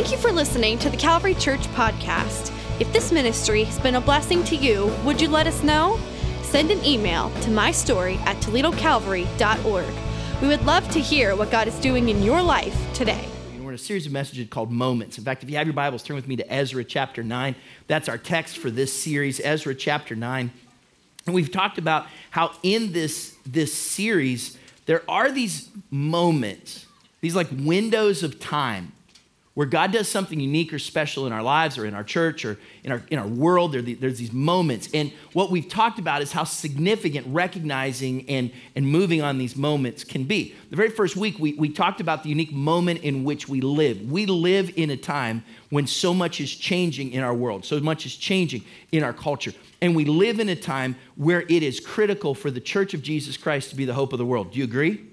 Thank you for listening to the Calvary Church podcast. If this ministry has been a blessing to you, would you let us know? Send an email to mystory at toledocalvary.org. We would love to hear what God is doing in your life today. We're in a series of messages called Moments. In fact, if you have your Bibles, turn with me to Ezra chapter 9. That's our text for this series, Ezra chapter 9. And we've talked about how in this, this series, there are these moments, these like windows of time where God does something unique or special in our lives or in our church or in our, in our world. There, there's these moments. And what we've talked about is how significant recognizing and, and moving on these moments can be. The very first week, we, we talked about the unique moment in which we live. We live in a time when so much is changing in our world, so much is changing in our culture. And we live in a time where it is critical for the church of Jesus Christ to be the hope of the world. Do you agree?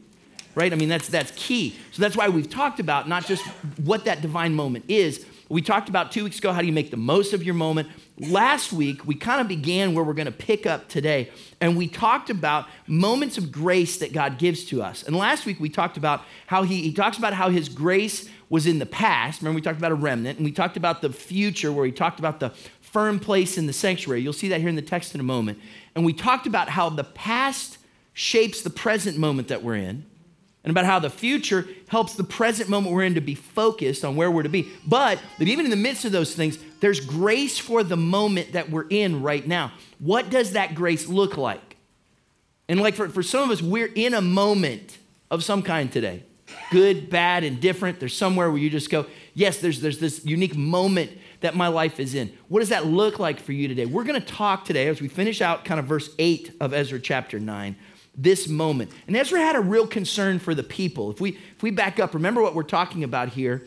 Right? I mean, that's, that's key. So that's why we've talked about not just what that divine moment is. We talked about two weeks ago how do you make the most of your moment. Last week, we kind of began where we're going to pick up today. And we talked about moments of grace that God gives to us. And last week, we talked about how he, he talks about how his grace was in the past. Remember, we talked about a remnant. And we talked about the future where he talked about the firm place in the sanctuary. You'll see that here in the text in a moment. And we talked about how the past shapes the present moment that we're in and about how the future helps the present moment we're in to be focused on where we're to be. But that even in the midst of those things, there's grace for the moment that we're in right now. What does that grace look like? And like for, for some of us, we're in a moment of some kind today good, bad, and different. There's somewhere where you just go, yes, there's, there's this unique moment that my life is in. What does that look like for you today? We're going to talk today as we finish out kind of verse 8 of Ezra chapter 9 this moment. And Ezra had a real concern for the people. If we, if we back up, remember what we're talking about here.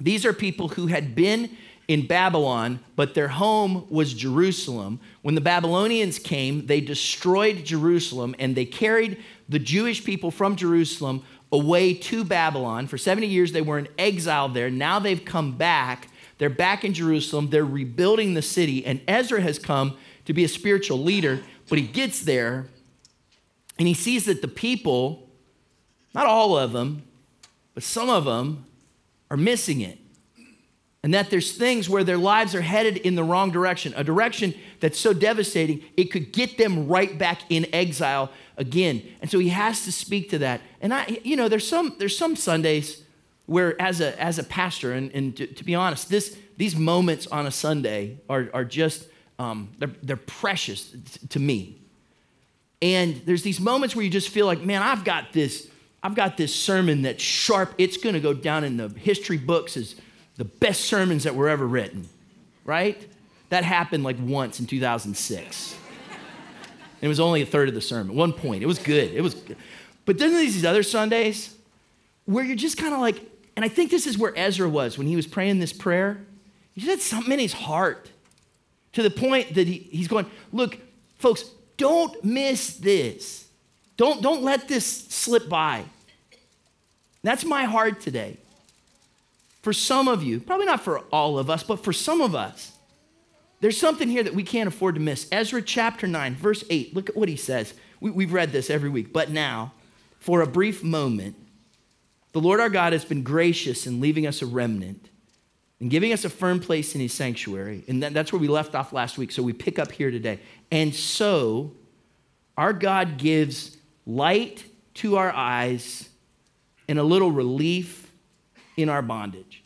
These are people who had been in Babylon, but their home was Jerusalem. When the Babylonians came, they destroyed Jerusalem and they carried the Jewish people from Jerusalem away to Babylon. For 70 years, they were in exile there. Now they've come back. They're back in Jerusalem. They're rebuilding the city. And Ezra has come to be a spiritual leader, but he gets there and he sees that the people, not all of them, but some of them, are missing it. And that there's things where their lives are headed in the wrong direction, a direction that's so devastating, it could get them right back in exile again. And so he has to speak to that. And I, you know, there's some, there's some Sundays where as a, as a pastor, and, and to, to be honest, this, these moments on a Sunday are, are just, um, they're, they're precious to me. And there's these moments where you just feel like, man, I've got this, I've got this sermon that's sharp. It's going to go down in the history books as the best sermons that were ever written, right? That happened like once in 2006. it was only a third of the sermon. One point. It was good. It was good. But then there's these other Sundays where you're just kind of like, and I think this is where Ezra was when he was praying this prayer. He had something in his heart to the point that he, he's going, look, folks, don't miss this. Don't, don't let this slip by. That's my heart today. For some of you, probably not for all of us, but for some of us, there's something here that we can't afford to miss. Ezra chapter 9, verse 8, look at what he says. We, have read this every week. But now, for a brief moment, the Lord our God has been gracious in leaving us a remnant and giving us a firm place in his sanctuary. And that's where we left off last week. So we pick up here today. And so our God gives light to our eyes and a little relief in our bondage.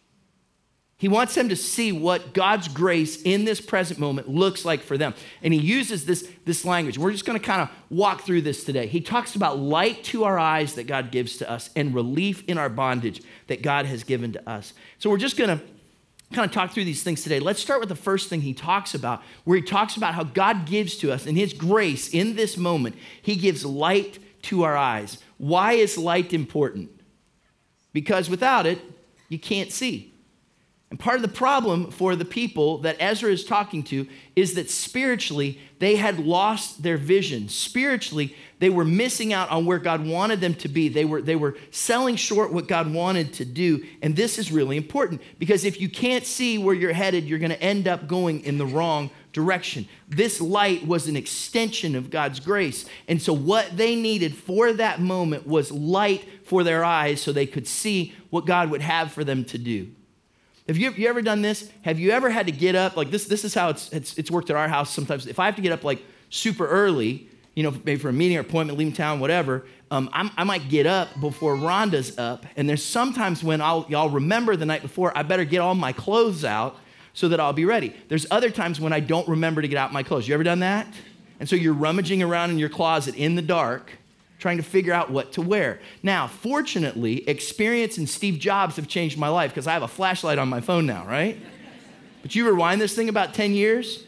He wants them to see what God's grace in this present moment looks like for them. And he uses this, this language. We're just going to kind of walk through this today. He talks about light to our eyes that God gives to us and relief in our bondage that God has given to us. So we're just going to kind of talk through these things today. Let's start with the first thing he talks about, where he talks about how God gives to us in his grace in this moment, he gives light to our eyes. Why is light important? Because without it, you can't see. And part of the problem for the people that Ezra is talking to is that spiritually, they had lost their vision. Spiritually, they were missing out on where God wanted them to be. They were, they were selling short what God wanted to do. And this is really important because if you can't see where you're headed, you're going to end up going in the wrong direction. This light was an extension of God's grace. And so, what they needed for that moment was light for their eyes so they could see what God would have for them to do. Have you, you ever done this? Have you ever had to get up? Like this, this is how it's, it's, it's worked at our house sometimes. If I have to get up like super early, you know, maybe for a meeting or appointment, leaving town, whatever, um, i might get up before Rhonda's up. And there's sometimes when I'll, y'all remember the night before, I better get all my clothes out so that I'll be ready. There's other times when I don't remember to get out my clothes. You ever done that? And so you're rummaging around in your closet in the dark trying to figure out what to wear. Now, fortunately, experience and Steve Jobs have changed my life because I have a flashlight on my phone now, right? But you rewind this thing about 10 years.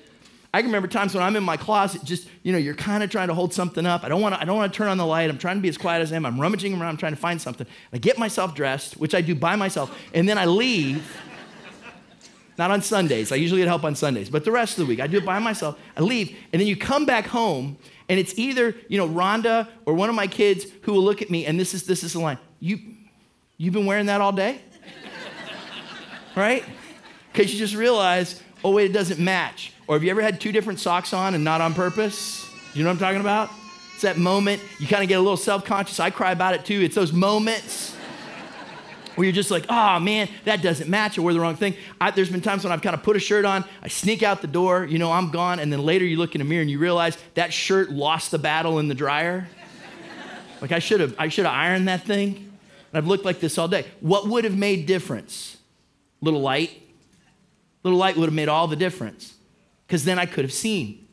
I can remember times when I'm in my closet, just, you know, you're kind of trying to hold something up. I don't want to, I don't want to turn on the light. I'm trying to be as quiet as I am. I'm rummaging around, I'm trying to find something. I get myself dressed, which I do by myself, and then I leave. Not on Sundays. I usually get help on Sundays, but the rest of the week, I do it by myself. I leave, and then you come back home, and it's either, you know, Rhonda or one of my kids who will look at me, and this is this is the line. You you've been wearing that all day? right? Because you just realize, oh wait, it doesn't match. Or have you ever had two different socks on and not on purpose? You know what I'm talking about? It's that moment, you kind of get a little self-conscious. I cry about it too. It's those moments where you're just like, oh man, that doesn't match, or wear the wrong thing. I, there's been times when I've kind of put a shirt on, I sneak out the door, you know, I'm gone, and then later you look in the mirror and you realize that shirt lost the battle in the dryer. like I should have, I should have ironed that thing. And I've looked like this all day. What would have made difference? Little light. Little light would have made all the difference. Because then I could have seen.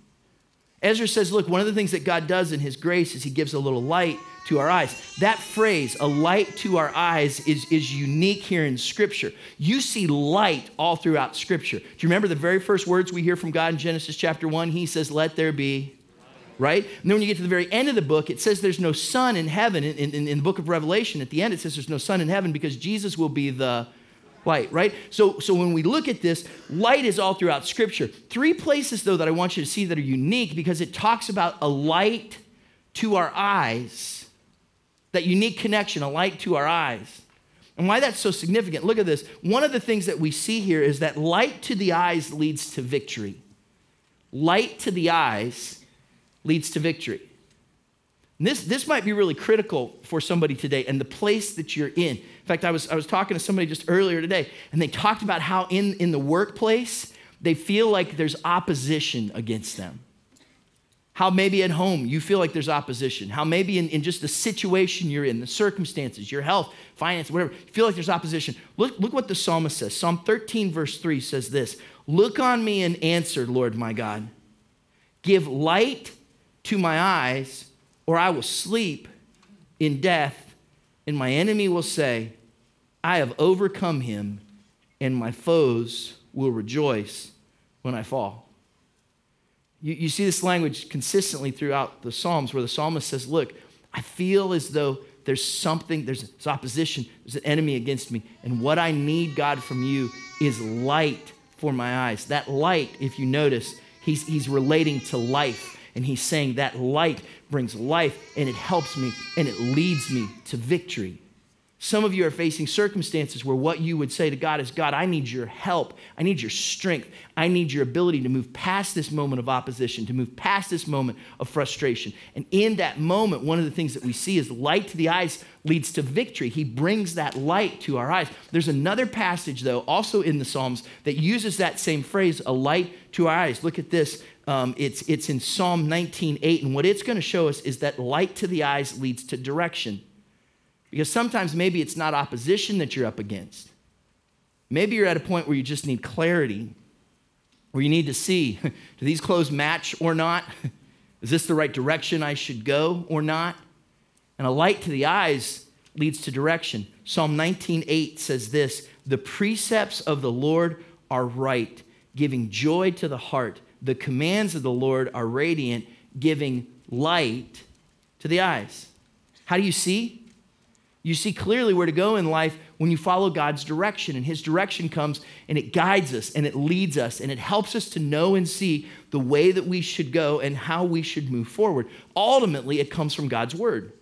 Ezra says, look, one of the things that God does in his grace is he gives a little light to our eyes. That phrase, a light to our eyes, is, is unique here in Scripture. You see light all throughout Scripture. Do you remember the very first words we hear from God in Genesis chapter 1? He says, Let there be right? And then when you get to the very end of the book, it says there's no sun in heaven. In, in, in, the book of Revelation, at the end, it says there's no sun in heaven because Jesus will be the light, right? So, so when we look at this, light is all throughout Scripture. Three places, though, that I want you to see that are unique because it talks about a light to our eyes that unique connection, a light to our eyes. And why that's so significant, look at this. One of the things that we see here is that light to the eyes leads to victory. Light to the eyes leads to victory. This, this might be really critical for somebody today and the place that you're in. In fact, I was, I was talking to somebody just earlier today, and they talked about how in, in the workplace, they feel like there's opposition against them. How maybe at home you feel like there's opposition. How maybe in, in just the situation you're in, the circumstances, your health, finance, whatever, you feel like there's opposition. Look, look what the psalmist says. Psalm 13, verse 3 says this Look on me and answer, Lord my God. Give light to my eyes, or I will sleep in death, and my enemy will say, I have overcome him, and my foes will rejoice when I fall. You, you see this language consistently throughout the Psalms where the psalmist says, Look, I feel as though there's something, there's, there's opposition, there's an enemy against me. And what I need, God, from you is light for my eyes. That light, if you notice, he's, he's relating to life. And he's saying that light brings life and it helps me and it leads me to victory. Some of you are facing circumstances where what you would say to God is, God, I need your help. I need your strength. I need your ability to move past this moment of opposition, to move past this moment of frustration. And in that moment, one of the things that we see is light to the eyes leads to victory. He brings that light to our eyes. There's another passage, though, also in the Psalms that uses that same phrase, a light to our eyes. Look at this. Um, it's, it's in Psalm 19:8, and what it's going to show us is that light to the eyes leads to direction. Because sometimes maybe it's not opposition that you're up against. Maybe you're at a point where you just need clarity, where you need to see do these clothes match or not? Is this the right direction I should go or not? And a light to the eyes leads to direction. Psalm 19:8 says this, "The precepts of the Lord are right, giving joy to the heart. The commands of the Lord are radiant, giving light to the eyes." How do you see? You see clearly where to go in life when you follow God's direction. And His direction comes and it guides us and it leads us and it helps us to know and see the way that we should go and how we should move forward. Ultimately, it comes from God's Word.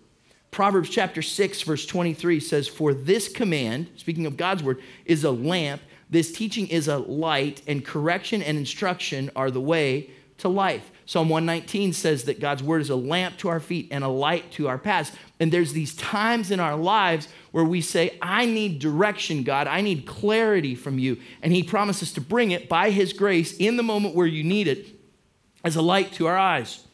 Proverbs chapter 6, verse 23 says, For this command, speaking of God's Word, is a lamp. This teaching is a light, and correction and instruction are the way to life. Psalm 119 says that God's word is a lamp to our feet and a light to our paths. And there's these times in our lives where we say, I need direction, God. I need clarity from you. And He promises to bring it by His grace in the moment where you need it as a light to our eyes.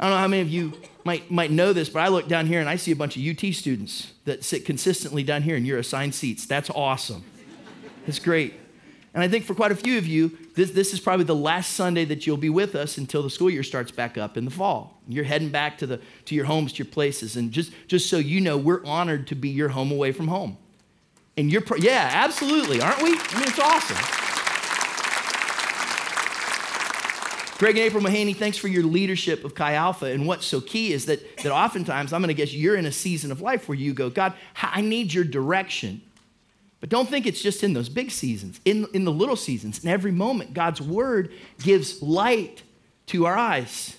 I don't know how many of you might, might know this, but I look down here and I see a bunch of UT students that sit consistently down here and you're assigned seats. That's awesome. It's great. And I think for quite a few of you, this, this is probably the last Sunday that you'll be with us until the school year starts back up in the fall. You're heading back to, the, to your homes, to your places. And just, just so you know, we're honored to be your home away from home. And you're, yeah, absolutely, aren't we? I mean, it's awesome. Greg and April Mahaney, thanks for your leadership of Chi Alpha. And what's so key is that, that oftentimes, I'm going to guess you're in a season of life where you go, God, I need your direction. But don't think it's just in those big seasons, in, in the little seasons. In every moment, God's word gives light to our eyes.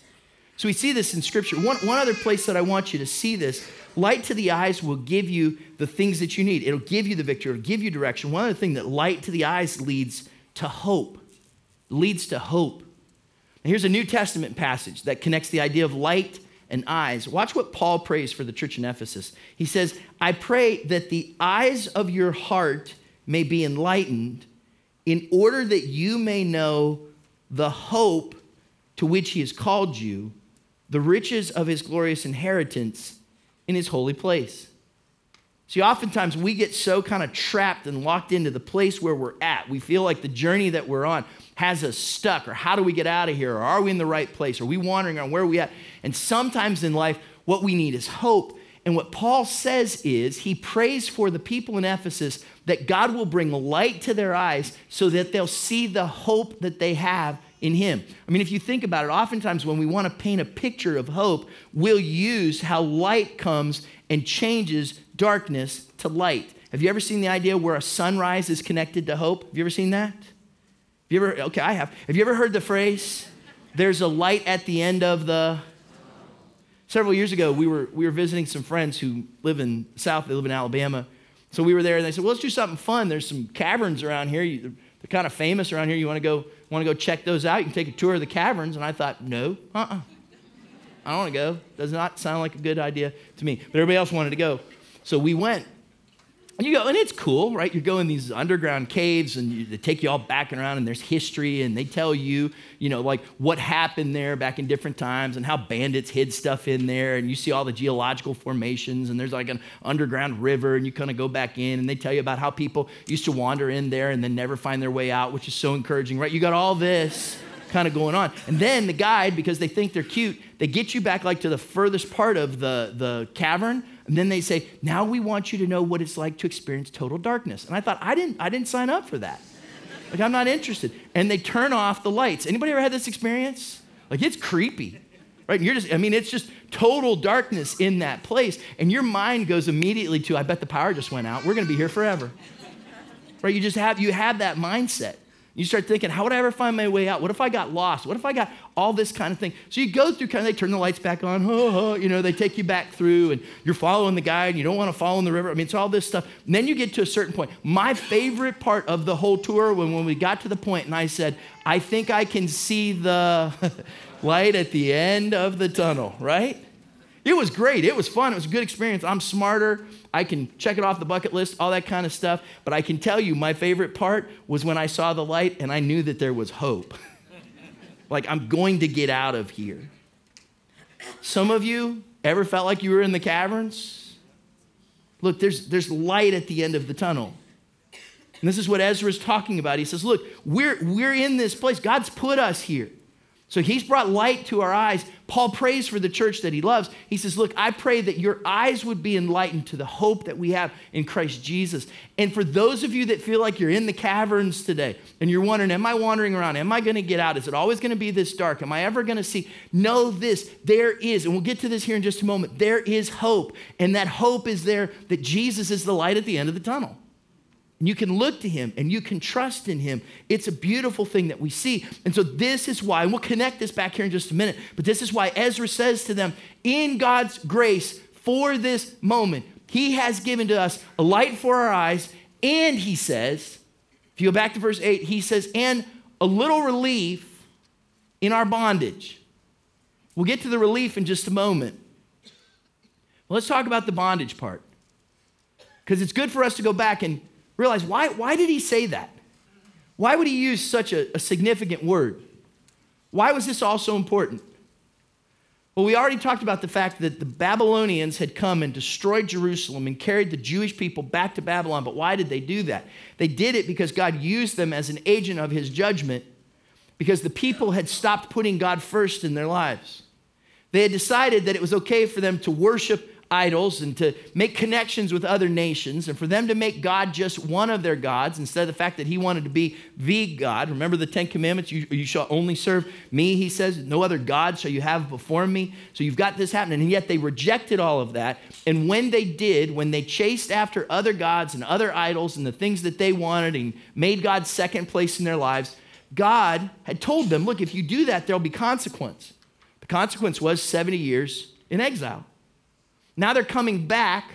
So we see this in Scripture. One, one other place that I want you to see this light to the eyes will give you the things that you need. It'll give you the victory, it'll give you direction. One other thing that light to the eyes leads to hope, leads to hope. And here's a New Testament passage that connects the idea of light and eyes. Watch what Paul prays for the church in Ephesus. He says, I pray that the eyes of your heart may be enlightened in order that you may know the hope to which he has called you, the riches of his glorious inheritance in his holy place. See, oftentimes we get so kind of trapped and locked into the place where we're at. We feel like the journey that we're on has us stuck, or how do we get out of here, or are we in the right place? Are we wandering on where are we at? And sometimes in life, what we need is hope. And what Paul says is he prays for the people in Ephesus that God will bring light to their eyes so that they'll see the hope that they have in him. I mean, if you think about it, oftentimes when we want to paint a picture of hope, we'll use how light comes and changes darkness to light. Have you ever seen the idea where a sunrise is connected to hope? Have you ever seen that? You ever, okay, I have. Have you ever heard the phrase, there's a light at the end of the. Several years ago, we were, we were visiting some friends who live in South, they live in Alabama. So we were there and they said, well, let's do something fun. There's some caverns around here. they're kind of famous around here. You want to go, want to go check those out? You can take a tour of the caverns. And I thought, no, uh-uh. I don't want to go. Does not sound like a good idea to me. But everybody else wanted to go. So we went. And you go, and it's cool, right? You go in these underground caves and you, they take you all back and around, and there's history, and they tell you, you know, like what happened there back in different times and how bandits hid stuff in there. And you see all the geological formations, and there's like an underground river, and you kind of go back in, and they tell you about how people used to wander in there and then never find their way out, which is so encouraging, right? You got all this kind of going on. And then the guide, because they think they're cute, they get you back like to the furthest part of the, the cavern. And then they say, now we want you to know what it's like to experience total darkness. And I thought, I didn't, I didn't sign up for that. Like, I'm not interested. And they turn off the lights. Anybody ever had this experience? Like, it's creepy, right? And you're just, I mean, it's just total darkness in that place. And your mind goes immediately to, I bet the power just went out. We're going to be here forever. Right? You just have, you have that mindset. You start thinking, how would I ever find my way out? What if I got lost? What if I got all this kind of thing? So you go through kind of, they turn the lights back on, oh, oh, you know, they take you back through and you're following the guide. You don't want to follow in the river. I mean, it's all this stuff. And then you get to a certain point. My favorite part of the whole tour when, when we got to the point and I said, I think I can see the light at the end of the tunnel, right? It was great. It was fun. It was a good experience. I'm smarter. I can check it off the bucket list, all that kind of stuff. But I can tell you, my favorite part was when I saw the light and I knew that there was hope. like, I'm going to get out of here. Some of you ever felt like you were in the caverns? Look, there's, there's light at the end of the tunnel. And this is what Ezra is talking about. He says, Look, we're, we're in this place. God's put us here. So he's brought light to our eyes. Paul prays for the church that he loves. He says, Look, I pray that your eyes would be enlightened to the hope that we have in Christ Jesus. And for those of you that feel like you're in the caverns today and you're wondering, Am I wandering around? Am I going to get out? Is it always going to be this dark? Am I ever going to see? Know this there is, and we'll get to this here in just a moment, there is hope. And that hope is there that Jesus is the light at the end of the tunnel. And you can look to him and you can trust in him. It's a beautiful thing that we see. And so, this is why, and we'll connect this back here in just a minute, but this is why Ezra says to them, in God's grace for this moment, he has given to us a light for our eyes. And he says, if you go back to verse 8, he says, and a little relief in our bondage. We'll get to the relief in just a moment. Well, let's talk about the bondage part. Because it's good for us to go back and realize why, why did he say that? Why would he use such a, a significant word? Why was this all so important? Well, we already talked about the fact that the Babylonians had come and destroyed Jerusalem and carried the Jewish people back to Babylon. But why did they do that? They did it because God used them as an agent of his judgment because the people had stopped putting God first in their lives. They had decided that it was okay for them to worship idols and to make connections with other nations and for them to make God just one of their gods instead of the fact that he wanted to be the God. Remember the Ten Commandments? You, you shall only serve me, he says. No other God shall you have before me. So you've got this happening. And yet they rejected all of that. And when they did, when they chased after other gods and other idols and the things that they wanted and made God second place in their lives, God had told them, look, if you do that, there'll be consequence. The consequence was 70 years in exile. Now they're coming back,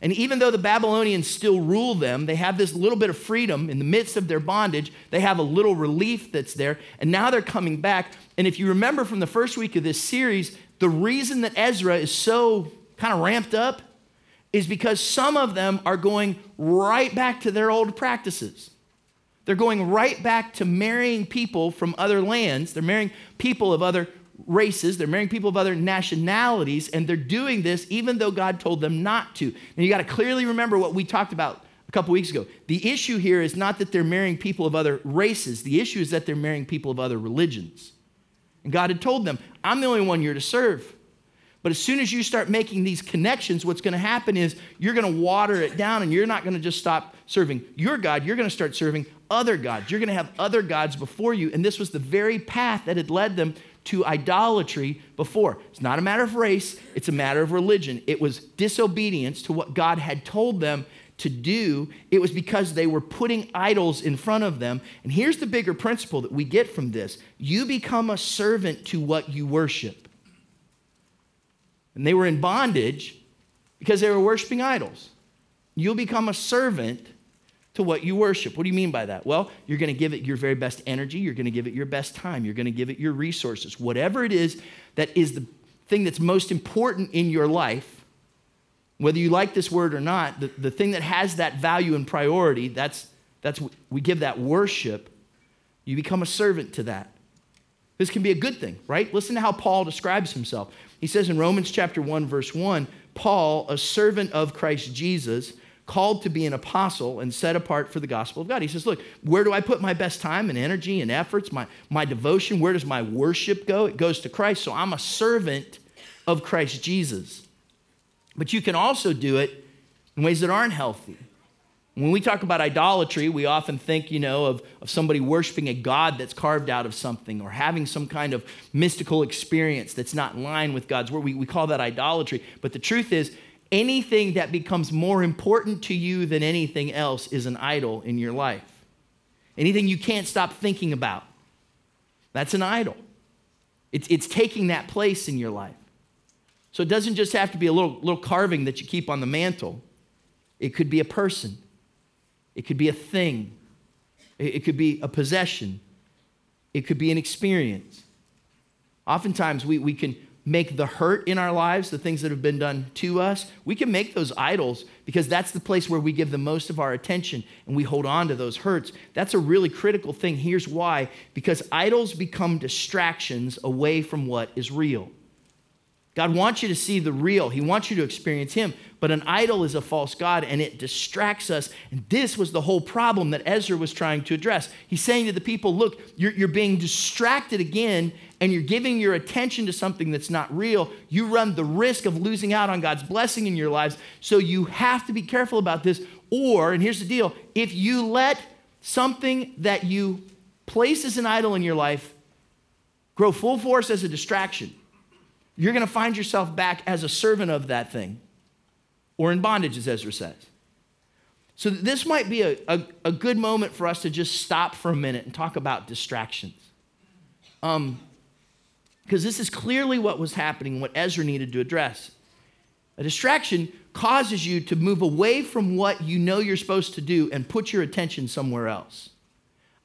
and even though the Babylonians still rule them, they have this little bit of freedom in the midst of their bondage. They have a little relief that's there, and now they're coming back. And if you remember from the first week of this series, the reason that Ezra is so kind of ramped up is because some of them are going right back to their old practices. They're going right back to marrying people from other lands. They're marrying people of other races, they're marrying people of other nationalities, and they're doing this even though God told them not to. Now, you got to clearly remember what we talked about a couple weeks ago. The issue here is not that they're marrying people of other races, the issue is that they're marrying people of other religions. And God had told them, I'm the only one you're to serve. But as soon as you start making these connections, what's going to happen is you're going to water it down and you're not going to just stop serving your God. You're going to start serving other gods. You're going to have other gods before you. And this was the very path that had led them to idolatry before. It's not a matter of race, it's a matter of religion. It was disobedience to what God had told them to do. It was because they were putting idols in front of them. And here's the bigger principle that we get from this you become a servant to what you worship. And they were in bondage because they were worshiping idols. You'll become a servant to what you worship. What do you mean by that? Well, you're going to give it your very best energy, you're going to give it your best time, you're going to give it your resources. Whatever it is that is the thing that's most important in your life, whether you like this word or not, the, the thing that has that value and priority, that's, that's we give that worship. You become a servant to that. This can be a good thing, right? Listen to how Paul describes himself. He says in Romans chapter 1 verse 1, Paul, a servant of Christ Jesus, called to be an apostle and set apart for the gospel of God. He says, Look, where do I put my best time and energy and efforts, my, my devotion? Where does my worship go? It goes to Christ. So I'm a servant of Christ Jesus. But you can also do it in ways that aren't healthy. When we talk about idolatry, we often think, you know, of, of somebody worshiping a God that's carved out of something or having some kind of mystical experience that's not in line with God's word. We, we call that idolatry. But the truth is, anything that becomes more important to you than anything else is an idol in your life. Anything you can't stop thinking about, that's an idol. It's, it's taking that place in your life. So it doesn't just have to be a little, little carving that you keep on the mantle, it could be a person, it could be a thing, it, could be a possession, it could be an experience. Oftentimes, we, we can make the hurt in our lives, the things that have been done to us, we can make those idols because that's the place where we give the most of our attention and we hold on to those hurts. That's a really critical thing. Here's why because idols become distractions away from what is real. God wants you to see the real. He wants you to experience Him. But an idol is a false God and it distracts us. And this was the whole problem that Ezra was trying to address. He's saying to the people, look, you're, you're being distracted again and you're giving your attention to something that's not real. You run the risk of losing out on God's blessing in your lives. So you have to be careful about this. Or, and here's the deal if you let something that you place as an idol in your life grow full force as a distraction, you're going to find yourself back as a servant of that thing or in bondage, as Ezra says. So, this might be a, a, a good moment for us to just stop for a minute and talk about distractions. Um, because this is clearly what was happening, what Ezra needed to address. A distraction causes you to move away from what you know you're supposed to do and put your attention somewhere else.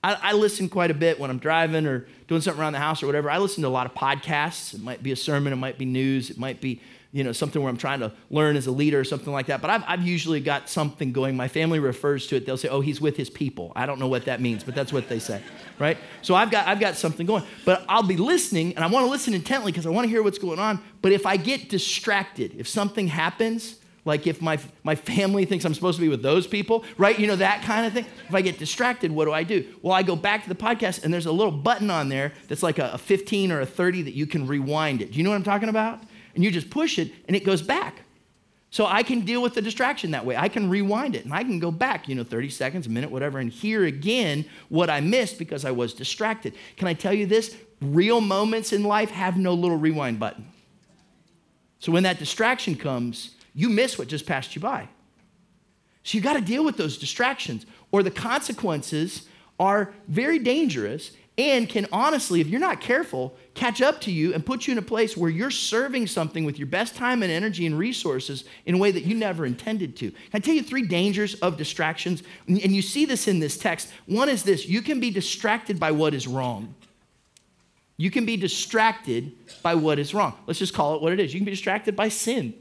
I, I, listen quite a bit when I'm driving or doing something around the house or whatever. I listen to a lot of podcasts. It might be a sermon, it might be news, it might be you know something where I'm trying to learn as a leader or something like that. But I've, I've usually got something going. My family refers to it. They'll say, "Oh, he's with his people." I don't know what that means, but that's what they say, right? So I've got I've got something going. But I'll be listening, and I want to listen intently because I want to hear what's going on. But if I get distracted, if something happens, like if my, my family thinks I'm supposed to be with those people, right? You know, that kind of thing. If I get distracted, what do I do? Well, I go back to the podcast and there's a little button on there that's like a, a 15 or a 30 that you can rewind it. Do you know what I'm talking about? And you just push it and it goes back. So I can deal with the distraction that way. I can rewind it and I can go back, you know, 30 seconds, a minute, whatever, and hear again what I missed because I was distracted. Can I tell you this? Real moments in life have no little rewind button. So when that distraction comes, you miss what just passed you by. So you got to deal with those distractions, or the consequences are very dangerous and can honestly, if you're not careful, catch up to you and put you in a place where you're serving something with your best time and energy and resources in a way that you never intended to. Can I tell you three dangers of distractions? And you see this in this text. One is this you can be distracted by what is wrong. You can be distracted by what is wrong. Let's just call it what it is. You can be distracted by sin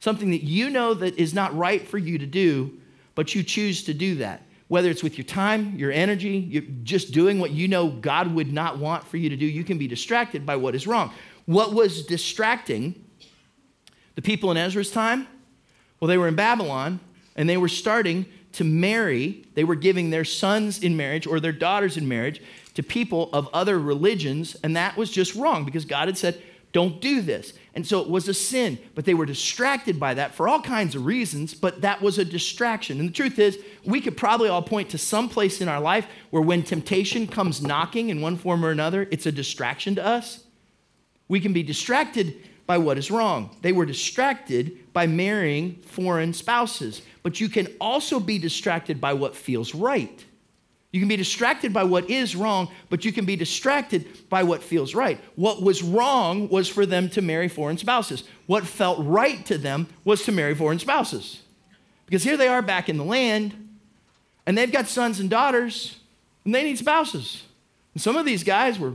something that you know that is not right for you to do, but you choose to do that. Whether it's with your time, your energy, you're just doing what you know God would not want for you to do, you can be distracted by what is wrong. What was distracting the people in Ezra's time? Well, they were in Babylon and they were starting to marry, they were giving their sons in marriage or their daughters in marriage to people of other religions, and that was just wrong because God had said, don't do this. And so it was a sin, but they were distracted by that for all kinds of reasons, but that was a distraction. And the truth is, we could probably all point to some place in our life where when temptation comes knocking in one form or another, it's a distraction to us. We can be distracted by what is wrong. They were distracted by marrying foreign spouses, but you can also be distracted by what feels right. You can be distracted by what is wrong, but you can be distracted by what feels right. What was wrong was for them to marry foreign spouses. What felt right to them was to marry foreign spouses. Because here they are back in the land, and they've got sons and daughters, and they need spouses. And some of these guys were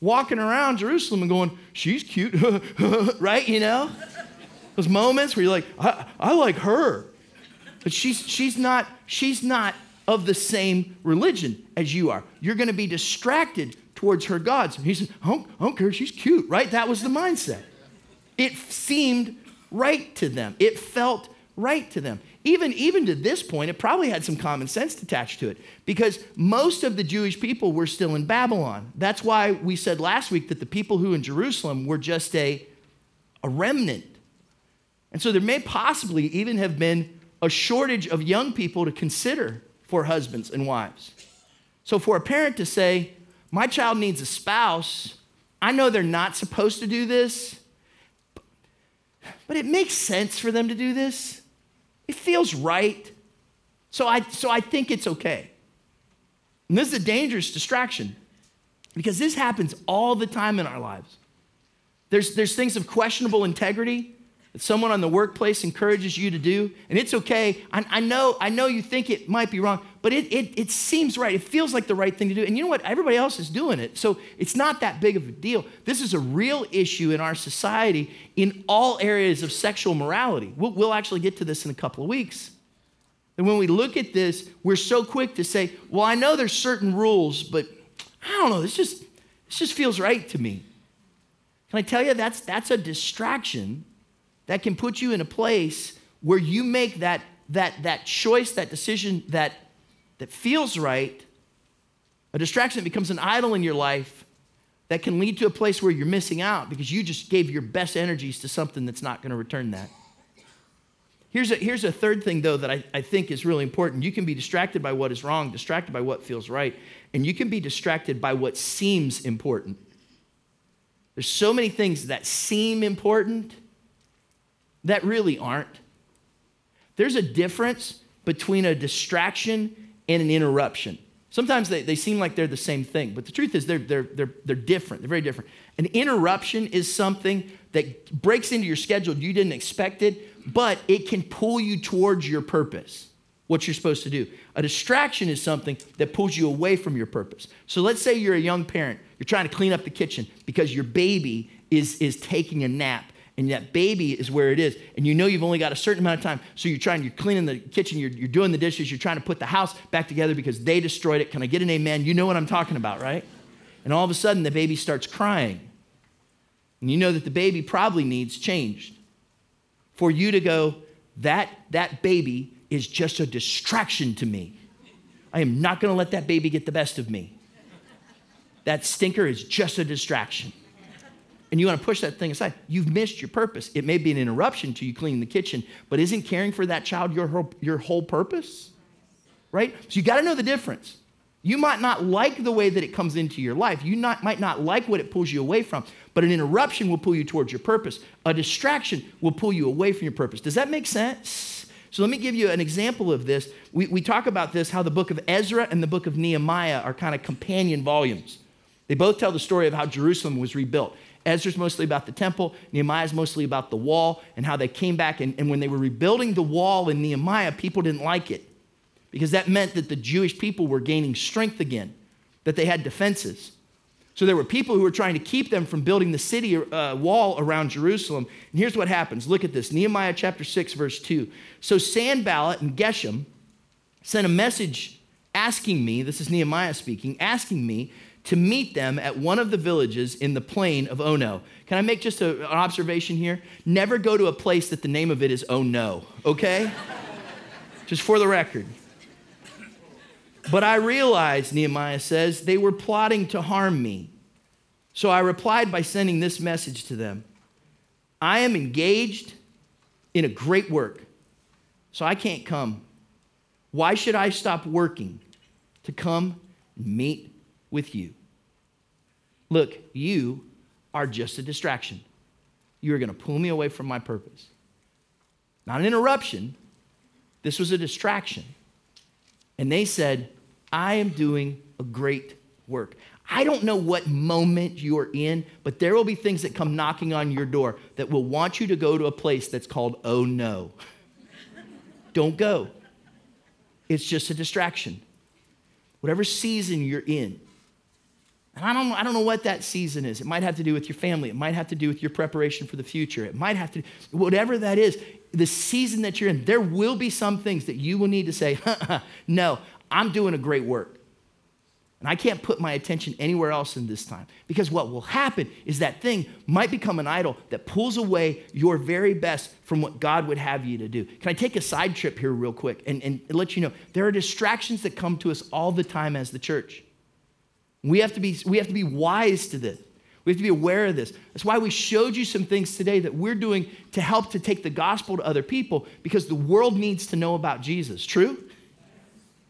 walking around Jerusalem and going, She's cute, right? You know? Those moments where you're like, I, I like her. But she's, she's, not, she's not of the same religion as you are. You're going to be distracted towards her gods. He said, I don't, I don't care, she's cute, right? That was the mindset. It seemed right to them, it felt right to them. Even, even to this point, it probably had some common sense attached to it because most of the Jewish people were still in Babylon. That's why we said last week that the people who in Jerusalem were just a, a remnant. And so there may possibly even have been a shortage of young people to consider for husbands and wives. So for a parent to say, my child needs a spouse, I know they're not supposed to do this, but it makes sense for them to do this. It feels right. So I, so I think it's okay. And this is a dangerous distraction because this happens all the time in our lives. There's, there's things of questionable integrity that someone on the workplace encourages you to do, and it's okay. I, I, know, I know you think it might be wrong, but it, it, it seems right. It feels like the right thing to do. And you know what? Everybody else is doing it. So it's not that big of a deal. This is a real issue in our society in all areas of sexual morality. We'll, we'll actually get to this in a couple of weeks. And when we look at this, we're so quick to say, well, I know there's certain rules, but I don't know, this just, this just feels right to me. Can I tell you that's, that's a distraction that can put you in a place where you make that, that, that choice, that decision that, that feels right, a distraction that becomes an idol in your life that can lead to a place where you're missing out because you just gave your best energies to something that's not going to return that. Here's a, here's a third thing, though, that I, I think is really important. You can be distracted by what is wrong, distracted by what feels right, and you can be distracted by what seems important. There's so many things that seem important that really aren't. There's a difference between a distraction and an interruption. Sometimes they, they seem like they're the same thing, but the truth is they're, they're, they're, they're different. They're very different. An interruption is something that breaks into your schedule. You didn't expect it, but it can pull you towards your purpose, what you're supposed to do. A distraction is something that pulls you away from your purpose. So let's say you're a young parent, you're trying to clean up the kitchen because your baby is, is taking a nap and that baby is where it is and you know you've only got a certain amount of time so you're trying you're cleaning the kitchen you're, you're doing the dishes you're trying to put the house back together because they destroyed it. Can i get an amen? You know what i'm talking about right? And all of a sudden the baby starts crying. And you know that the baby probably needs changed. For you to go that that baby is just a distraction to me. I am not going to let that baby get the best of me. That stinker is just a distraction and you want to push that thing aside, you've missed your purpose. It may be an interruption to you cleaning the kitchen, but isn't caring for that child your whole, your whole purpose? Right? So you got to know the difference. You might not like the way that it comes into your life. You not, might not like what it pulls you away from, but an interruption will pull you towards your purpose. A distraction will pull you away from your purpose. Does that make sense? So let me give you an example of this. We, we talk about this how the book of Ezra and the book of Nehemiah are kind of companion volumes. They both tell the story of how Jerusalem was rebuilt. Ezra's mostly about the temple, Nehemiah's mostly about the wall and how they came back. And, and when they were rebuilding the wall in Nehemiah, people didn't like it because that meant that the Jewish people were gaining strength again, that they had defenses. So there were people who were trying to keep them from building the city uh, wall around Jerusalem. And here's what happens look at this Nehemiah chapter 6, verse 2. So Sanballat and Geshem sent a message asking me, this is Nehemiah speaking, asking me to meet them at one of the villages in the plain of Ono. Can I make just a, an observation here? Never go to a place that the name of it is Oh No, okay? just for the record. But I realized, Nehemiah says, they were plotting to harm me. So I replied by sending this message to them I am engaged in a great work, so I can't come. Why should I stop working to come meet with you. Look, you are just a distraction. You are going to pull me away from my purpose. Not an interruption, this was a distraction. And they said, I am doing a great work. I don't know what moment you're in, but there will be things that come knocking on your door that will want you to go to a place that's called oh no. don't go. It's just a distraction. Whatever season you're in, and I don't, I don't know what that season is. It might have to do with your family. It might have to do with your preparation for the future. It might have to, whatever that is, the season that you're in, there will be some things that you will need to say, no, I'm doing a great work. And I can't put my attention anywhere else in this time. Because what will happen is that thing might become an idol that pulls away your very best from what God would have you to do. Can I take a side trip here, real quick, and, and let you know there are distractions that come to us all the time as the church. We have to be, we have to be wise to this. We have to be aware of this. That's why we showed you some things today that we're doing to help to take the gospel to other people because the world needs to know about Jesus. True?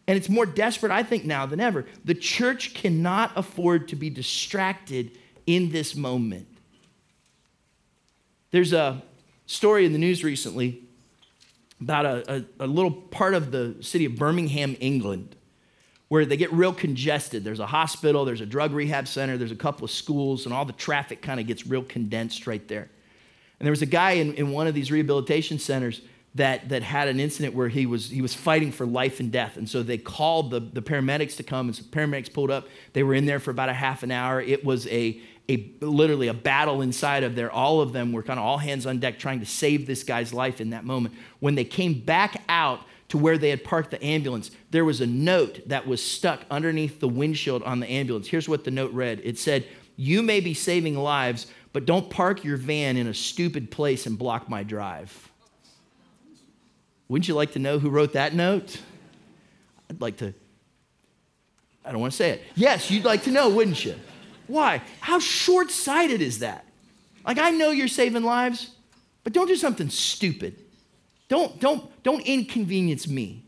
And it's more desperate, I think, now than ever. The church cannot afford to be distracted in this moment. There's a story in the news recently about a, a, a little part of the city of Birmingham, England where they get real congested. There's a hospital, there's a drug rehab center, there's a couple of schools, and all the traffic kind of gets real condensed right there. And there was a guy in, in one of these rehabilitation centers that, that had an incident where he was, he was fighting for life and death. And so they called the, the paramedics to come, and so paramedics pulled up. They were in there for about a half an hour. It was a, a literally a battle inside of there. All of them were kind of all hands on deck trying to save this guy's life in that moment. When they came back out, to where they had parked the ambulance, there was a note that was stuck underneath the windshield on the ambulance. Here's what the note read it said, You may be saving lives, but don't park your van in a stupid place and block my drive. Wouldn't you like to know who wrote that note? I'd like to, I don't want to say it. Yes, you'd like to know, wouldn't you? Why? How short sighted is that? Like, I know you're saving lives, but don't do something stupid. Don't, don't, don't inconvenience me.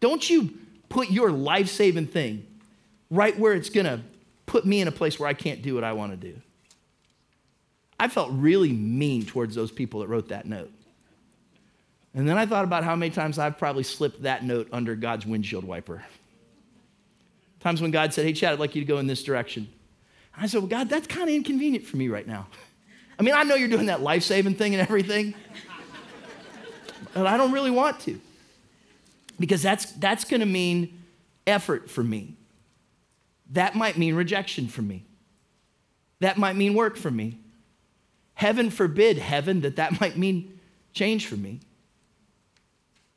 Don't you put your life saving thing right where it's going to put me in a place where I can't do what I want to do. I felt really mean towards those people that wrote that note. And then I thought about how many times I've probably slipped that note under God's windshield wiper. Times when God said, Hey, Chad, I'd like you to go in this direction. And I said, Well, God, that's kind of inconvenient for me right now. I mean, I know you're doing that life saving thing and everything, but I don't really want to. Because that's, that's going to mean effort for me. That might mean rejection for me. That might mean work for me. Heaven forbid, heaven, that that might mean change for me.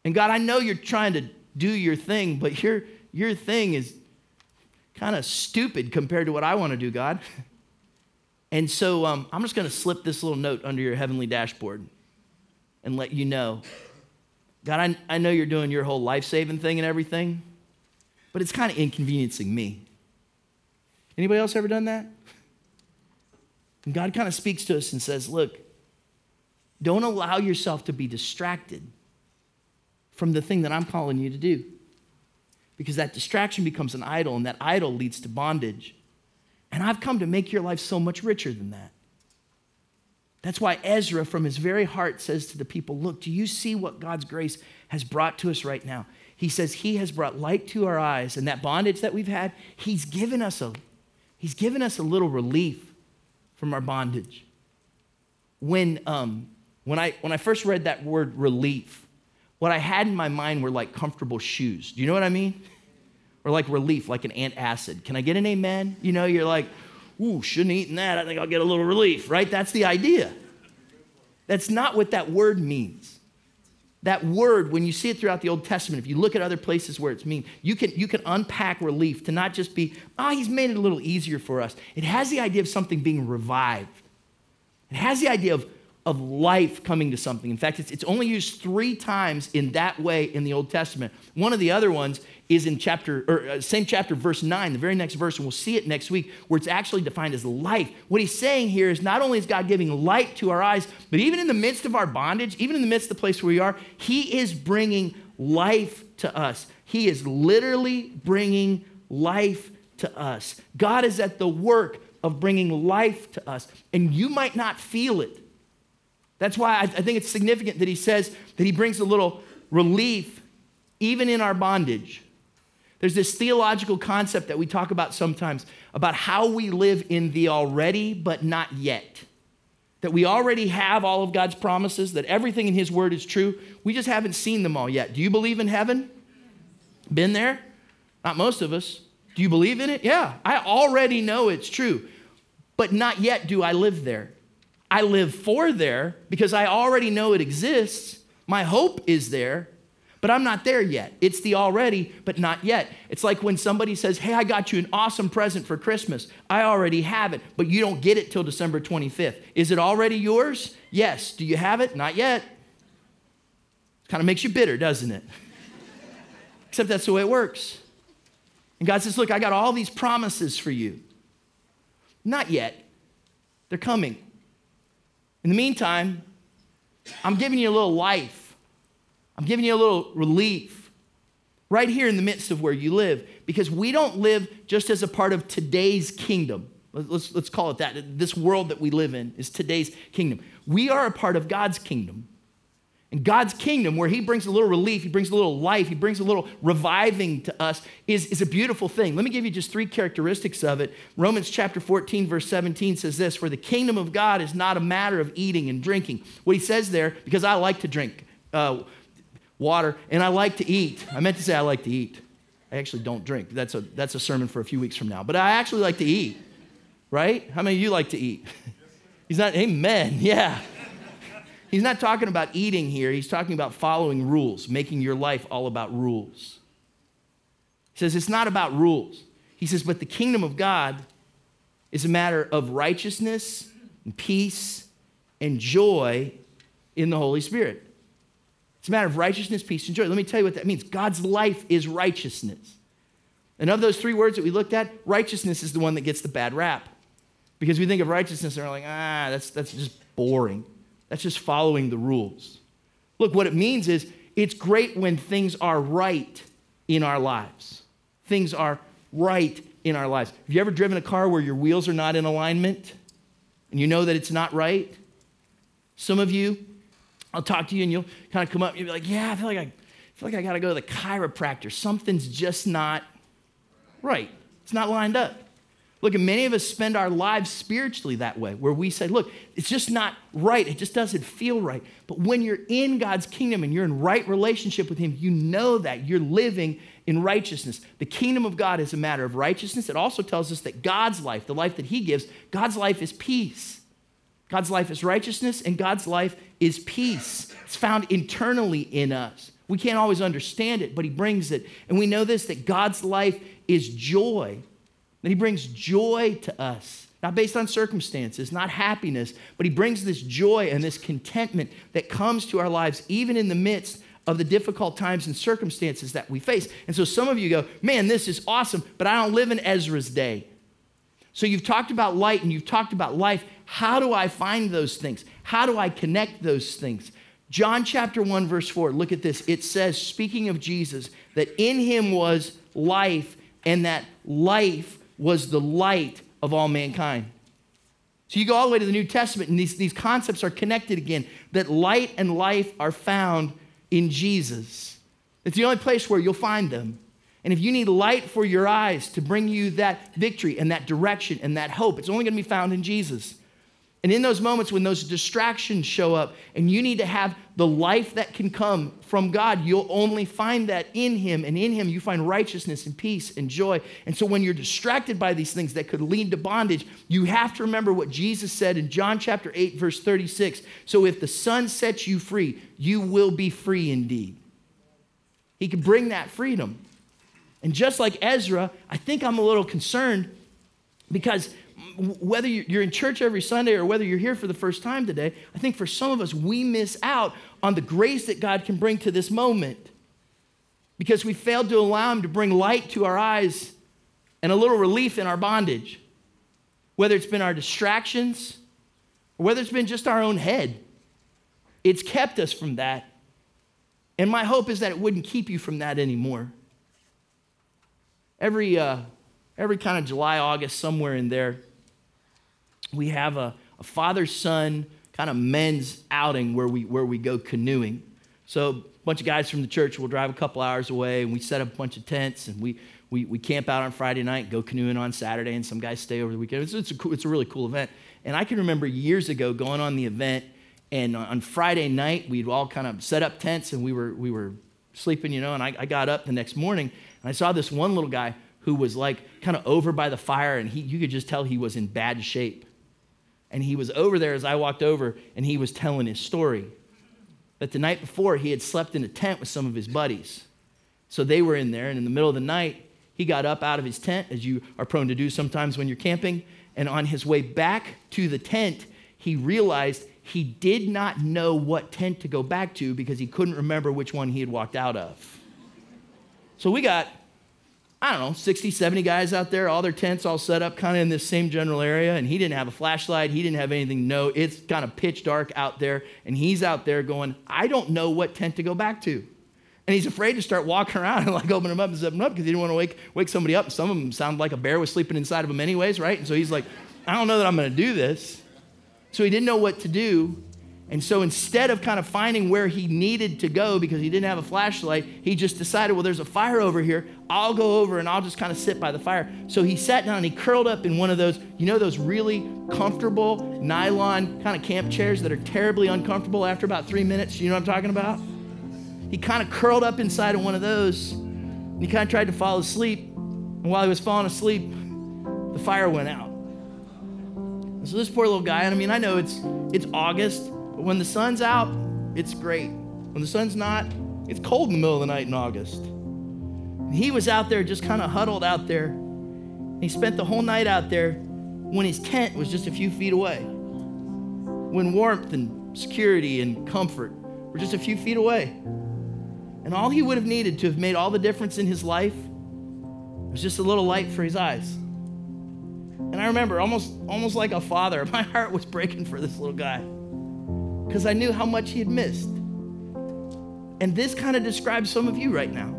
And God, I know you're trying to do your thing, but your, your thing is kind of stupid compared to what I want to do, God. And so um, I'm just going to slip this little note under your heavenly dashboard and let you know God, I, I know you're doing your whole life saving thing and everything, but it's kind of inconveniencing me. Anybody else ever done that? And God kind of speaks to us and says, Look, don't allow yourself to be distracted from the thing that I'm calling you to do. Because that distraction becomes an idol, and that idol leads to bondage. And I've come to make your life so much richer than that. That's why Ezra, from his very heart, says to the people Look, do you see what God's grace has brought to us right now? He says, He has brought light to our eyes, and that bondage that we've had, He's given us a, he's given us a little relief from our bondage. When, um, when, I, when I first read that word relief, what I had in my mind were like comfortable shoes. Do you know what I mean? Or like relief, like an antacid. Can I get an amen? You know, you're like, ooh, shouldn't have eaten that. I think I'll get a little relief, right? That's the idea. That's not what that word means. That word, when you see it throughout the Old Testament, if you look at other places where it's mean, you can, you can unpack relief to not just be, ah, oh, he's made it a little easier for us. It has the idea of something being revived. It has the idea of, of life coming to something. In fact, it's, it's only used three times in that way in the Old Testament. One of the other ones is in chapter, or uh, same chapter, verse 9, the very next verse, and we'll see it next week, where it's actually defined as life. What he's saying here is not only is God giving light to our eyes, but even in the midst of our bondage, even in the midst of the place where we are, he is bringing life to us. He is literally bringing life to us. God is at the work of bringing life to us, and you might not feel it. That's why I, I think it's significant that he says that he brings a little relief even in our bondage. There's this theological concept that we talk about sometimes about how we live in the already but not yet. That we already have all of God's promises, that everything in His Word is true. We just haven't seen them all yet. Do you believe in heaven? Been there? Not most of us. Do you believe in it? Yeah, I already know it's true, but not yet do I live there. I live for there because I already know it exists. My hope is there, but I'm not there yet. It's the already, but not yet. It's like when somebody says, Hey, I got you an awesome present for Christmas. I already have it, but you don't get it till December 25th. Is it already yours? Yes. Do you have it? Not yet. Kind of makes you bitter, doesn't it? Except that's the way it works. And God says, Look, I got all these promises for you. Not yet. They're coming. In the meantime, I'm giving you a little life I'm giving you a little relief right here in the midst of where you live because we don't live just as a part of today's kingdom. Let's, let's call it that. This world that we live in is today's kingdom. We are a part of God's kingdom. And God's kingdom, where He brings a little relief, He brings a little life, He brings a little reviving to us, is, is a beautiful thing. Let me give you just three characteristics of it. Romans chapter 14, verse 17 says this For the kingdom of God is not a matter of eating and drinking. What He says there, because I like to drink. Uh, water, and I like to eat. I meant to say I like to eat. I actually don't drink. That's a, that's a sermon for a few weeks from now. But I actually like to eat, right? How many of you like to eat? He's not, amen, yeah. He's not talking about eating here. He's talking about following rules, making your life all about rules. He says it's not about rules. He says, but the kingdom of God is a matter of righteousness and peace and joy in the Holy Spirit. It's a matter of righteousness, peace, and joy. Let me tell you what that means. God's life is righteousness. And of those three words that we looked at, righteousness is the one that gets the bad rap. Because we think of righteousness and we're like, ah, that's, that's just boring. That's just following the rules. Look, what it means is it's great when things are right in our lives. Things are right in our lives. Have you ever driven a car where your wheels are not in alignment and you know that it's not right? Some of you, I'll talk to you and you'll kind of come up and you'll be like, yeah, I feel like I, I feel like I got to go to the chiropractor. Something's just not right. It's not lined up. Look, and many of us spend our lives spiritually that way, where we say, look, it's just not right. It just doesn't feel right. But when you're in God's kingdom and you're in right relationship with Him, you know that you're living in righteousness. The kingdom of God is a matter of righteousness. It also tells us that God's life, the life that He gives, God's life is peace. God's life is righteousness, and God's life is peace. It's found internally in us. We can't always understand it, but He brings it. And we know this that God's life is joy that he brings joy to us, not based on circumstances, not happiness, but he brings this joy and this contentment that comes to our lives, even in the midst of the difficult times and circumstances that we face. And so some of you go, man, this is awesome, but I don't live in Ezra's day. So you've talked about light and you've talked about life. How do I find those things? How do I connect those things? John chapter 1, verse 4, look at this. It says, speaking of Jesus, that in him was life, and that life was the light of all mankind. So you go all the way to the New Testament, and these, these concepts are connected again that light and life are found in Jesus. It's the only place where you'll find them. And if you need light for your eyes to bring you that victory and that direction and that hope, it's only going to be found in Jesus. And in those moments when those distractions show up and you need to have the life that can come from God, you'll only find that in Him. And in Him, you find righteousness and peace and joy. And so when you're distracted by these things that could lead to bondage, you have to remember what Jesus said in John chapter 8, verse 36. So if the Son sets you free, you will be free indeed. He can bring that freedom. And just like Ezra, I think I'm a little concerned because whether you're in church every Sunday or whether you're here for the first time today, I think for some of us, we miss out on the grace that God can bring to this moment because we failed to allow Him to bring light to our eyes and a little relief in our bondage. Whether it's been our distractions or whether it's been just our own head, it's kept us from that. And my hope is that it wouldn't keep you from that anymore. Every, uh, every kind of July, August, somewhere in there, we have a, a father son kind of men's outing where we, where we go canoeing. So a bunch of guys from the church will drive a couple hours away and we set up a bunch of tents and we, we, we camp out on Friday night, go canoeing on Saturday, and some guys stay over the weekend. It's, it's, a, cool, it's a really cool event. And I can remember years ago going on the event, and on Friday night, we'd all kind of set up tents and we were, we were sleeping, you know, and I, I got up the next morning and I saw this one little guy who was like kind of over by the fire, and he, you could just tell he was in bad shape. And he was over there as I walked over, and he was telling his story. That the night before, he had slept in a tent with some of his buddies. So they were in there, and in the middle of the night, he got up out of his tent, as you are prone to do sometimes when you're camping. And on his way back to the tent, he realized he did not know what tent to go back to because he couldn't remember which one he had walked out of. So we got I don't know, 60, 70 guys out there, all their tents all set up kind of in this same general area. And he didn't have a flashlight. He didn't have anything. No, it's kind of pitch dark out there. And he's out there going, I don't know what tent to go back to. And he's afraid to start walking around and like open them up and zip them up because he didn't want to wake, wake somebody up. Some of them sound like a bear was sleeping inside of them anyways, right? And so he's like, I don't know that I'm going to do this. So he didn't know what to do. And so instead of kind of finding where he needed to go because he didn't have a flashlight, he just decided, well, there's a fire over here. I'll go over and I'll just kind of sit by the fire. So he sat down and he curled up in one of those, you know, those really comfortable nylon kind of camp chairs that are terribly uncomfortable after about three minutes. You know what I'm talking about? He kind of curled up inside of one of those and he kind of tried to fall asleep. And while he was falling asleep, the fire went out. So this poor little guy, and I mean, I know it's it's August. But when the sun's out, it's great. When the sun's not, it's cold in the middle of the night in August. And he was out there just kind of huddled out there. He spent the whole night out there when his tent was just a few feet away. When warmth and security and comfort were just a few feet away. And all he would have needed to have made all the difference in his life was just a little light for his eyes. And I remember almost almost like a father, my heart was breaking for this little guy because I knew how much he had missed. And this kind of describes some of you right now.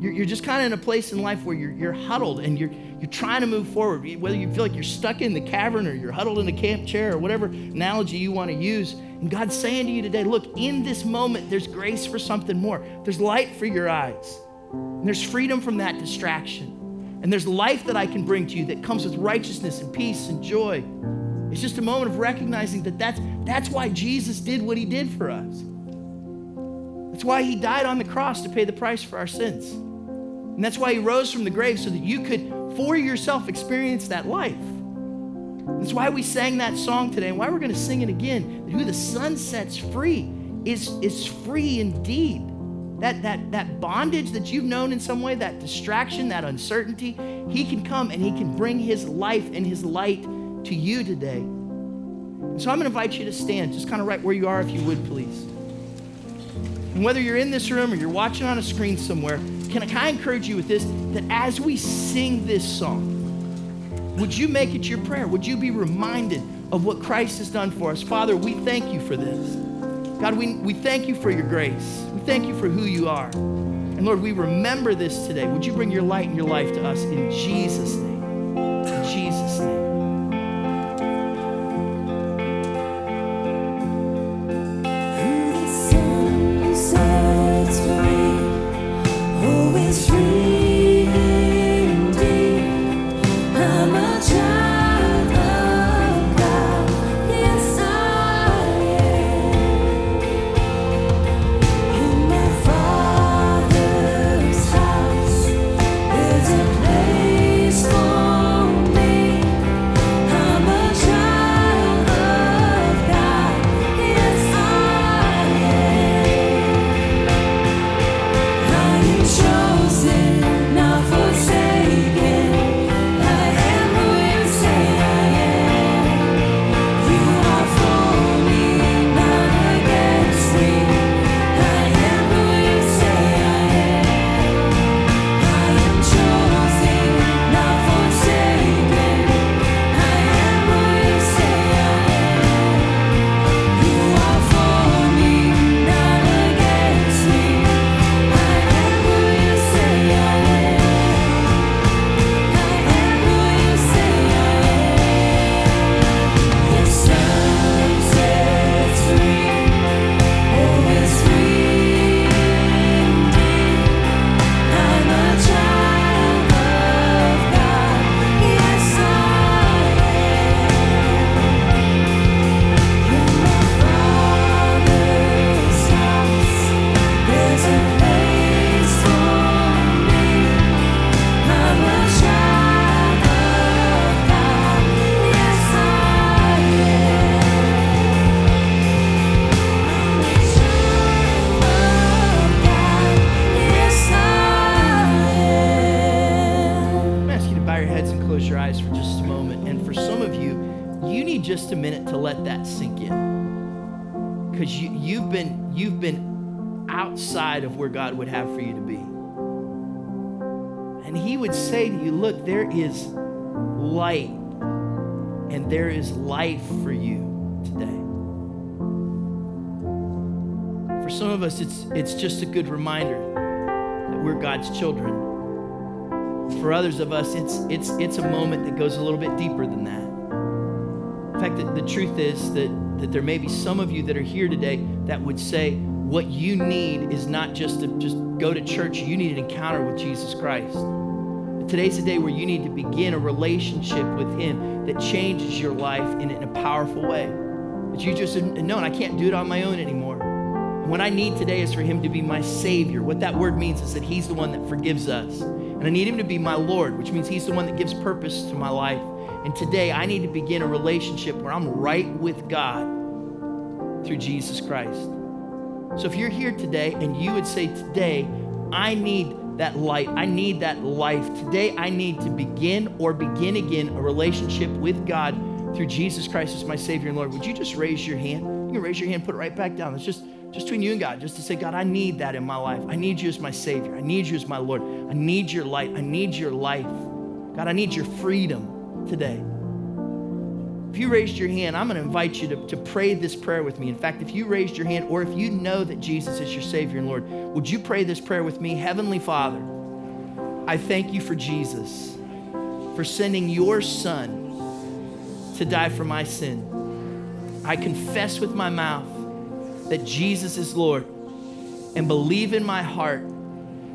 You're, you're just kind of in a place in life where you're, you're huddled and you're, you're trying to move forward, whether you feel like you're stuck in the cavern or you're huddled in a camp chair or whatever analogy you want to use. And God's saying to you today, look, in this moment, there's grace for something more. There's light for your eyes. And there's freedom from that distraction. And there's life that I can bring to you that comes with righteousness and peace and joy. It's just a moment of recognizing that that's, that's why Jesus did what he did for us. That's why he died on the cross to pay the price for our sins. And that's why he rose from the grave so that you could, for yourself, experience that life. That's why we sang that song today and why we're going to sing it again. Who the Son sets free is, is free indeed. That, that, that bondage that you've known in some way, that distraction, that uncertainty, he can come and he can bring his life and his light to you today. And so I'm going to invite you to stand, just kind of right where you are, if you would, please. And whether you're in this room or you're watching on a screen somewhere, can I, encourage you with this? That as we sing this song, would you make it your prayer? Would you be reminded of what Christ has done for us? Father, we thank you for this. God, we, we thank you for your grace. We thank you for who you are. And Lord, we remember this today. Would you bring your light and your life to us in Jesus' name? Where God would have for you to be. And He would say to you, Look, there is light and there is life for you today. For some of us, it's, it's just a good reminder that we're God's children. For others of us, it's, it's, it's a moment that goes a little bit deeper than that. In fact, the, the truth is that, that there may be some of you that are here today that would say, what you need is not just to just go to church, you need an encounter with Jesus Christ. Today's the day where you need to begin a relationship with Him that changes your life in, in a powerful way. That you just know, I can't do it on my own anymore. And what I need today is for Him to be my Savior. What that word means is that He's the one that forgives us. And I need Him to be my Lord, which means He's the one that gives purpose to my life. And today I need to begin a relationship where I'm right with God through Jesus Christ. So if you're here today and you would say, Today, I need that light, I need that life. Today, I need to begin or begin again a relationship with God through Jesus Christ as my Savior and Lord. Would you just raise your hand? You can raise your hand, put it right back down. It's just, just between you and God, just to say, God, I need that in my life. I need you as my Savior. I need you as my Lord. I need your light. I need your life. God, I need your freedom today. If you raised your hand, I'm going to invite you to, to pray this prayer with me. In fact, if you raised your hand or if you know that Jesus is your Savior and Lord, would you pray this prayer with me? Heavenly Father, I thank you for Jesus, for sending your Son to die for my sin. I confess with my mouth that Jesus is Lord and believe in my heart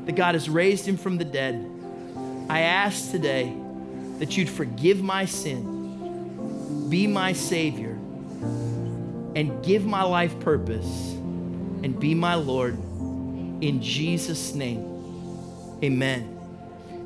that God has raised him from the dead. I ask today that you'd forgive my sin, be my Savior, and give my life purpose and be my Lord. In Jesus' name, amen.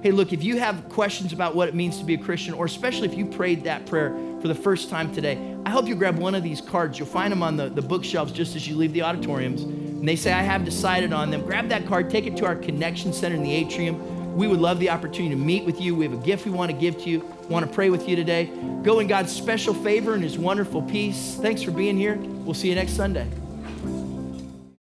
Hey, look, if you have questions about what it means to be a Christian, or especially if you prayed that prayer for the first time today, I hope you grab one of these cards. You'll find them on the, the bookshelves just as you leave the auditoriums. And they say, I have decided on them. Grab that card, take it to our connection center in the atrium. We would love the opportunity to meet with you. We have a gift we want to give to you, want to pray with you today. Go in God's special favor and his wonderful peace. Thanks for being here. We'll see you next Sunday.